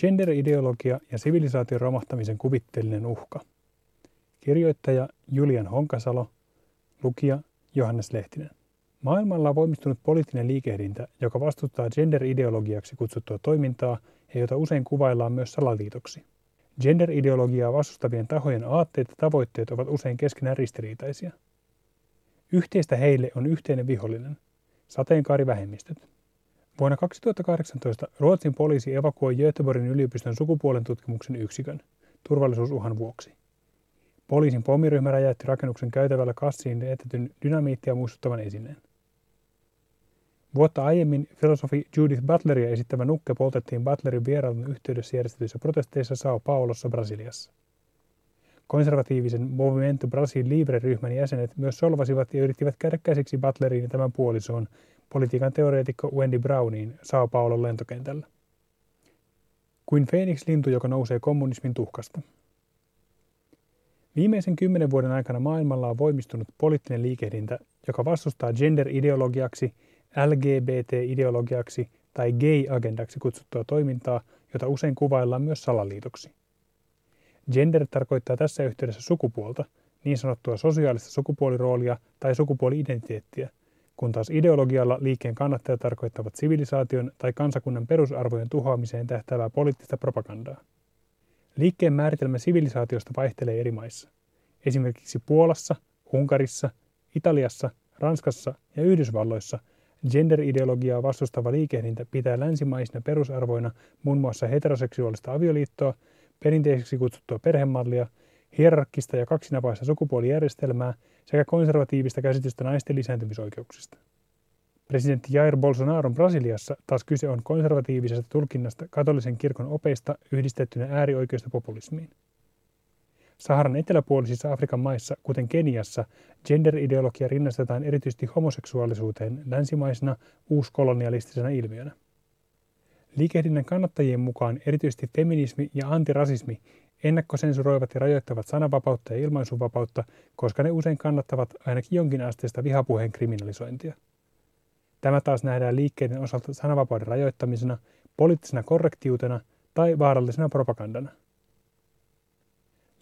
Gender-ideologia ja sivilisaation romahtamisen kuvitteellinen uhka. Kirjoittaja Julian Honkasalo, lukija Johannes Lehtinen. Maailmalla on voimistunut poliittinen liikehdintä, joka vastustaa gender-ideologiaksi kutsuttua toimintaa ja jota usein kuvaillaan myös salaliitoksi. Gender-ideologiaa vastustavien tahojen aatteet ja tavoitteet ovat usein keskenään ristiriitaisia. Yhteistä heille on yhteinen vihollinen, sateenkaarivähemmistöt. Vuonna 2018 Ruotsin poliisi evakuoi Göteborgin yliopiston sukupuolen tutkimuksen yksikön turvallisuusuhan vuoksi. Poliisin pommiryhmä räjäytti rakennuksen käytävällä kassiin etetyn dynamiittia muistuttavan esineen. Vuotta aiemmin filosofi Judith Butleria esittävä nukke poltettiin Butlerin vierailun yhteydessä järjestetyissä protesteissa Sao Paulossa, Brasiliassa. Konservatiivisen Movimento Brasil Libre-ryhmän jäsenet myös solvasivat ja yrittivät käydä käsiksi Butleriin ja tämän puolisoon, politiikan teoreetikko Wendy Browniin Sao Paulon lentokentällä. Kuin Phoenix-lintu, joka nousee kommunismin tuhkasta. Viimeisen kymmenen vuoden aikana maailmalla on voimistunut poliittinen liikehdintä, joka vastustaa gender-ideologiaksi, LGBT-ideologiaksi tai gay-agendaksi kutsuttua toimintaa, jota usein kuvaillaan myös salaliitoksi. Gender tarkoittaa tässä yhteydessä sukupuolta, niin sanottua sosiaalista sukupuoliroolia tai sukupuoli-identiteettiä, kun taas ideologialla liikkeen kannattajat tarkoittavat sivilisaation tai kansakunnan perusarvojen tuhoamiseen tähtäävää poliittista propagandaa. Liikkeen määritelmä sivilisaatiosta vaihtelee eri maissa. Esimerkiksi Puolassa, Unkarissa, Italiassa, Ranskassa ja Yhdysvalloissa gender-ideologiaa vastustava liikehdintä pitää länsimaisina perusarvoina muun muassa heteroseksuaalista avioliittoa, perinteiseksi kutsuttua perhemallia, hierarkkista ja kaksinapaista sukupuolijärjestelmää sekä konservatiivista käsitystä naisten lisääntymisoikeuksista. Presidentti Jair Bolsonaron Brasiliassa taas kyse on konservatiivisesta tulkinnasta katolisen kirkon opeista yhdistettynä äärioikeistopopulismiin. Saharan eteläpuolisissa Afrikan maissa, kuten Keniassa, gender-ideologia rinnastetaan erityisesti homoseksuaalisuuteen länsimaisena uuskolonialistisena ilmiönä. Liikehdinnän kannattajien mukaan erityisesti feminismi ja antirasismi ennakkosensuroivat ja rajoittavat sananvapautta ja ilmaisuvapautta, koska ne usein kannattavat ainakin jonkin asteista vihapuheen kriminalisointia. Tämä taas nähdään liikkeiden osalta sananvapauden rajoittamisena, poliittisena korrektiutena tai vaarallisena propagandana.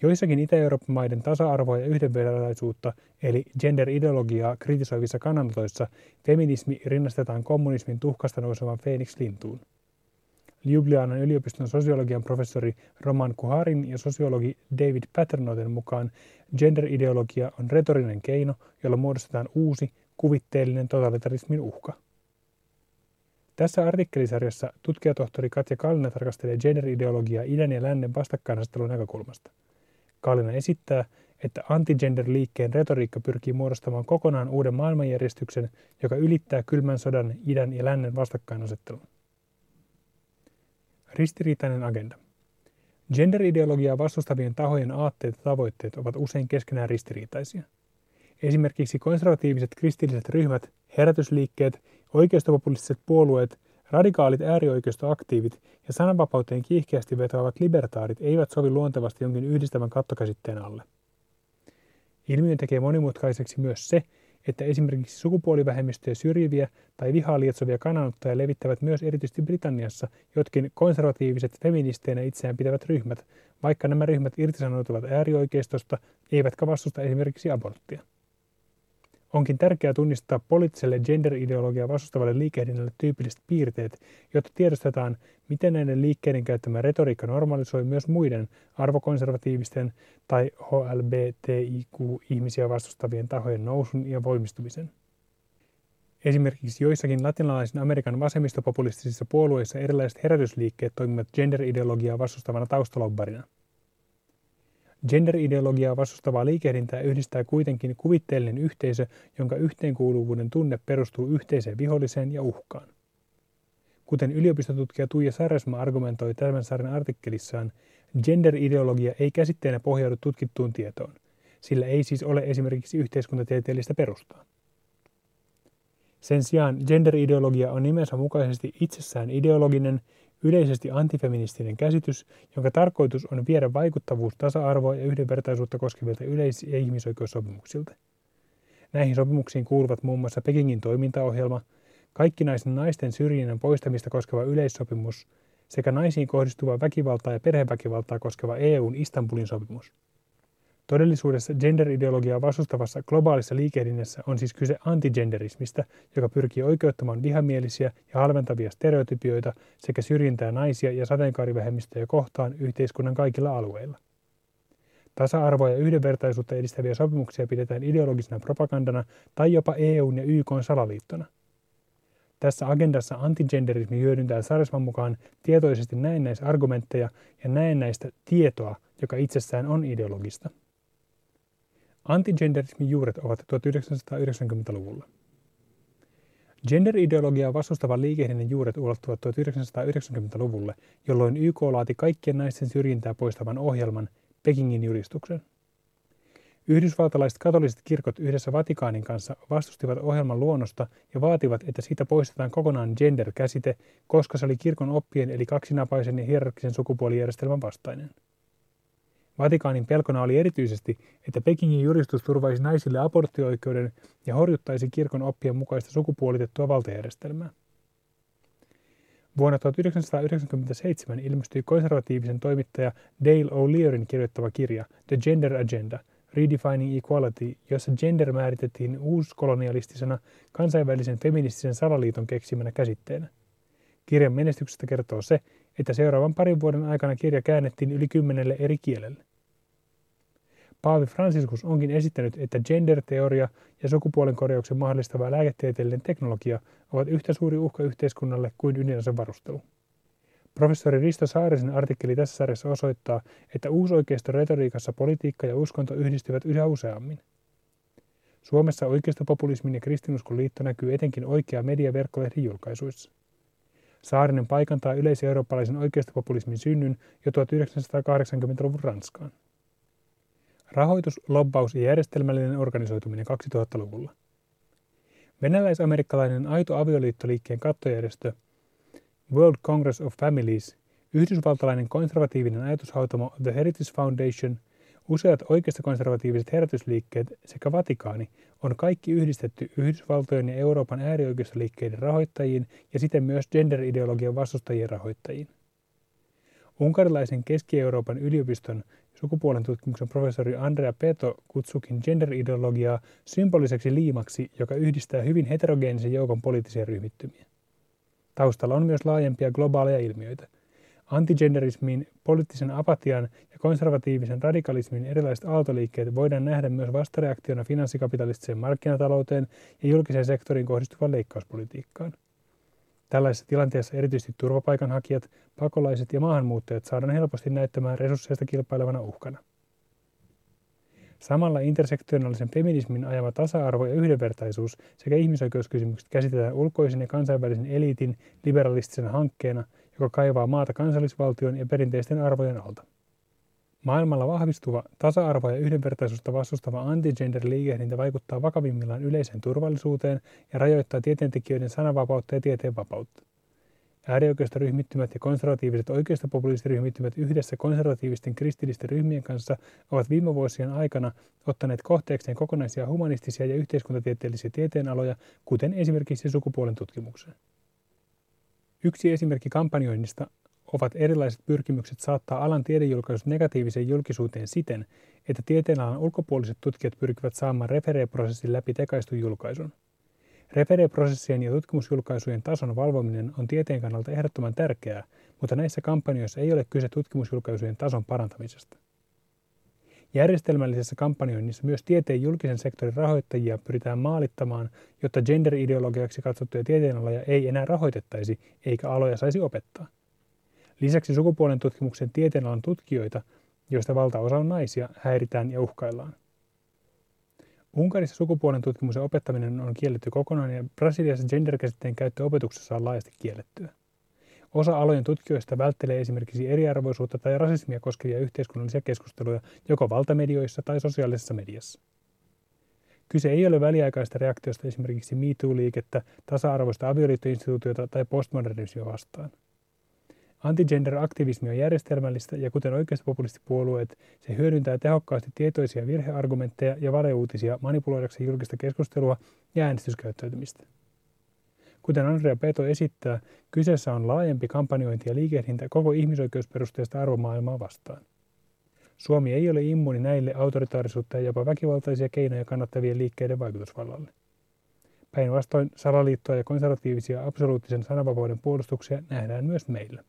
Joissakin Itä-Euroopan maiden tasa-arvoa ja yhdenvertaisuutta, eli gender-ideologiaa kritisoivissa kannanotoissa, feminismi rinnastetaan kommunismin tuhkasta nousevan Phoenix-lintuun. Ljubljanan yliopiston sosiologian professori Roman Kuharin ja sosiologi David Paternoten mukaan gender-ideologia on retorinen keino, jolla muodostetaan uusi, kuvitteellinen totalitarismin uhka. Tässä artikkelisarjassa tutkijatohtori Katja Kallina tarkastelee gender-ideologiaa idän ja lännen vastakkainasettelun näkökulmasta. Kallina esittää, että antigender-liikkeen retoriikka pyrkii muodostamaan kokonaan uuden maailmanjärjestyksen, joka ylittää kylmän sodan idän ja lännen vastakkainasettelun. Ristiriitainen agenda. Gender-ideologiaa vastustavien tahojen aatteet ja tavoitteet ovat usein keskenään ristiriitaisia. Esimerkiksi konservatiiviset kristilliset ryhmät, herätysliikkeet, oikeistopopulistiset puolueet, radikaalit äärioikeistoaktiivit ja sananvapauteen kiihkeästi vetoavat libertaarit eivät sovi luontevasti jonkin yhdistävän kattokäsitteen alle. Ilmiön tekee monimutkaiseksi myös se, että esimerkiksi sukupuolivähemmistöjä syrjiviä tai vihaa lietsovia kannanottoja levittävät myös erityisesti Britanniassa jotkin konservatiiviset feministeinä itseään pitävät ryhmät, vaikka nämä ryhmät irtisanoutuvat äärioikeistosta eivätkä vastusta esimerkiksi aborttia. Onkin tärkeää tunnistaa poliittiselle gender-ideologiaa vastustavalle liikehdinnälle tyypilliset piirteet, jotta tiedostetaan, miten näiden liikkeiden käyttämä retoriikka normalisoi myös muiden arvokonservatiivisten tai HLBTIQ-ihmisiä vastustavien tahojen nousun ja voimistumisen. Esimerkiksi joissakin latinalaisen Amerikan vasemmistopopulistisissa puolueissa erilaiset herätysliikkeet toimivat gender-ideologiaa vastustavana taustalobbarina. Gender-ideologiaa vastustavaa liikehdintää yhdistää kuitenkin kuvitteellinen yhteisö, jonka yhteenkuuluvuuden tunne perustuu yhteiseen viholliseen ja uhkaan. Kuten yliopistotutkija Tuija Sarasma argumentoi tämän sarjan artikkelissaan, gender-ideologia ei käsitteenä pohjaudu tutkittuun tietoon. Sillä ei siis ole esimerkiksi yhteiskuntatieteellistä perustaa. Sen sijaan gender-ideologia on nimensä mukaisesti itsessään ideologinen, yleisesti antifeministinen käsitys, jonka tarkoitus on viedä vaikuttavuus, tasa-arvoa ja yhdenvertaisuutta koskevilta yleis- ja ihmisoikeussopimuksilta. Näihin sopimuksiin kuuluvat muun muassa Pekingin toimintaohjelma, kaikkinaisen naisten syrjinnän poistamista koskeva yleissopimus, sekä naisiin kohdistuvaa väkivaltaa ja perheväkivaltaa koskeva EUn Istanbulin sopimus. Todellisuudessa genderideologiaa vastustavassa globaalissa liikehdinnässä on siis kyse antigenderismistä, joka pyrkii oikeuttamaan vihamielisiä ja halventavia stereotypioita sekä syrjintää naisia ja sateenkaarivähemmistöjä kohtaan yhteiskunnan kaikilla alueilla. Tasa-arvoa ja yhdenvertaisuutta edistäviä sopimuksia pidetään ideologisena propagandana tai jopa EUn ja YK salaliittona. Tässä agendassa antigenderismi hyödyntää Sarisman mukaan tietoisesti näennäisargumentteja ja näennäistä tietoa, joka itsessään on ideologista. Antigenderismin juuret ovat 1990-luvulla. Gender-ideologiaa vastustavan liikehdinnän juuret ulottuvat 1990-luvulle, jolloin YK laati kaikkien naisten syrjintää poistavan ohjelman Pekingin julistuksen. Yhdysvaltalaiset katoliset kirkot yhdessä Vatikaanin kanssa vastustivat ohjelman luonnosta ja vaativat, että siitä poistetaan kokonaan gender-käsite, koska se oli kirkon oppien eli kaksinapaisen ja hierarkkisen sukupuolijärjestelmän vastainen. Vatikaanin pelkona oli erityisesti, että Pekingin juristus turvaisi naisille aborttioikeuden ja horjuttaisi kirkon oppien mukaista sukupuolitettua valtajärjestelmää. Vuonna 1997 ilmestyi konservatiivisen toimittaja Dale O'Learyn kirjoittava kirja The Gender Agenda – Redefining Equality, jossa gender määritettiin uuskolonialistisena kansainvälisen feministisen salaliiton keksimänä käsitteenä. Kirjan menestyksestä kertoo se, että seuraavan parin vuoden aikana kirja käännettiin yli kymmenelle eri kielelle. Paavi Franciscus onkin esittänyt, että gender-teoria ja sukupuolen korjauksen mahdollistava lääketieteellinen teknologia ovat yhtä suuri uhka yhteiskunnalle kuin ydinasevarustelu. Professori Risto Saarisen artikkeli tässä sarjassa osoittaa, että uusoikeiston retoriikassa politiikka ja uskonto yhdistyvät yhä useammin. Suomessa oikeistopopulismin ja kristinuskon liitto näkyy etenkin oikea media-verkkolehden julkaisuissa. Saarinen paikantaa yleiseurooppalaisen oikeistopopulismin synnyn jo 1980-luvun Ranskaan. Rahoitus, lobbaus ja järjestelmällinen organisoituminen 2000-luvulla. Venäläis-amerikkalainen Aito avioliittoliikkeen kattojärjestö World Congress of Families, yhdysvaltalainen konservatiivinen ajatushautamo The Heritage Foundation, useat konservatiiviset herätysliikkeet sekä Vatikaani on kaikki yhdistetty Yhdysvaltojen ja Euroopan äärioikeistoliikkeiden rahoittajiin ja siten myös gender-ideologian vastustajien rahoittajiin. Unkarilaisen Keski-Euroopan yliopiston sukupuolen tutkimuksen professori Andrea Peto kutsukin gender-ideologiaa symboliseksi liimaksi, joka yhdistää hyvin heterogeenisen joukon poliittisia ryhmittymiä. Taustalla on myös laajempia globaaleja ilmiöitä. Antigenderismin, poliittisen apatian ja konservatiivisen radikalismin erilaiset aaltoliikkeet voidaan nähdä myös vastareaktiona finanssikapitalistiseen markkinatalouteen ja julkiseen sektoriin kohdistuvaan leikkauspolitiikkaan. Tällaisessa tilanteessa erityisesti turvapaikanhakijat, pakolaiset ja maahanmuuttajat saadaan helposti näyttämään resursseista kilpailevana uhkana. Samalla intersektionaalisen feminismin ajama tasa-arvo ja yhdenvertaisuus sekä ihmisoikeuskysymykset käsitetään ulkoisen ja kansainvälisen eliitin liberalistisena hankkeena, joka kaivaa maata kansallisvaltion ja perinteisten arvojen alta. Maailmalla vahvistuva tasa-arvoa ja yhdenvertaisuutta vastustava antigender-liikehdintä vaikuttaa vakavimmillaan yleiseen turvallisuuteen ja rajoittaa tieteentekijöiden sananvapautta ja tieteen vapautta. Äärioikeistoryhmittymät ja konservatiiviset oikeistopopulistiryhmittymät yhdessä konservatiivisten kristillisten ryhmien kanssa ovat viime vuosien aikana ottaneet kohteekseen kokonaisia humanistisia ja yhteiskuntatieteellisiä tieteenaloja, kuten esimerkiksi sukupuolen tutkimuksen. Yksi esimerkki kampanjoinnista ovat erilaiset pyrkimykset saattaa alan tiedejulkaisut negatiiviseen julkisuuteen siten, että tieteenalan ulkopuoliset tutkijat pyrkivät saamaan refereeprosessin läpi tekaistun julkaisun – Refereprosessien ja tutkimusjulkaisujen tason valvominen on tieteen kannalta ehdottoman tärkeää, mutta näissä kampanjoissa ei ole kyse tutkimusjulkaisujen tason parantamisesta. Järjestelmällisessä kampanjoinnissa myös tieteen julkisen sektorin rahoittajia pyritään maalittamaan, jotta gender-ideologiaksi katsottuja tieteenaloja ei enää rahoitettaisi eikä aloja saisi opettaa. Lisäksi sukupuolen tutkimuksen tieteenalan tutkijoita, joista valtaosa on naisia, häiritään ja uhkaillaan. Unkarissa sukupuolen tutkimuksen opettaminen on kielletty kokonaan ja Brasiliassa gender-käsitteen käyttö opetuksessa on laajasti kiellettyä. Osa alojen tutkijoista välttelee esimerkiksi eriarvoisuutta tai rasismia koskevia yhteiskunnallisia keskusteluja joko valtamedioissa tai sosiaalisessa mediassa. Kyse ei ole väliaikaista reaktiosta esimerkiksi MeToo-liikettä, tasa-arvoista avioliittoinstituutiota tai postmodernismia vastaan. Antigender-aktivismi on järjestelmällistä ja kuten oikeistopopulistipuolueet, se hyödyntää tehokkaasti tietoisia virheargumentteja ja valeuutisia manipuloidakseen julkista keskustelua ja äänestyskäyttäytymistä. Kuten Andrea Peto esittää, kyseessä on laajempi kampanjointi ja liikehdintä koko ihmisoikeusperusteista arvomaailmaa vastaan. Suomi ei ole immuuni näille autoritaarisuutta ja jopa väkivaltaisia keinoja kannattavien liikkeiden vaikutusvallalle. Päinvastoin salaliittoa ja konservatiivisia absoluuttisen sananvapauden puolustuksia nähdään myös meillä.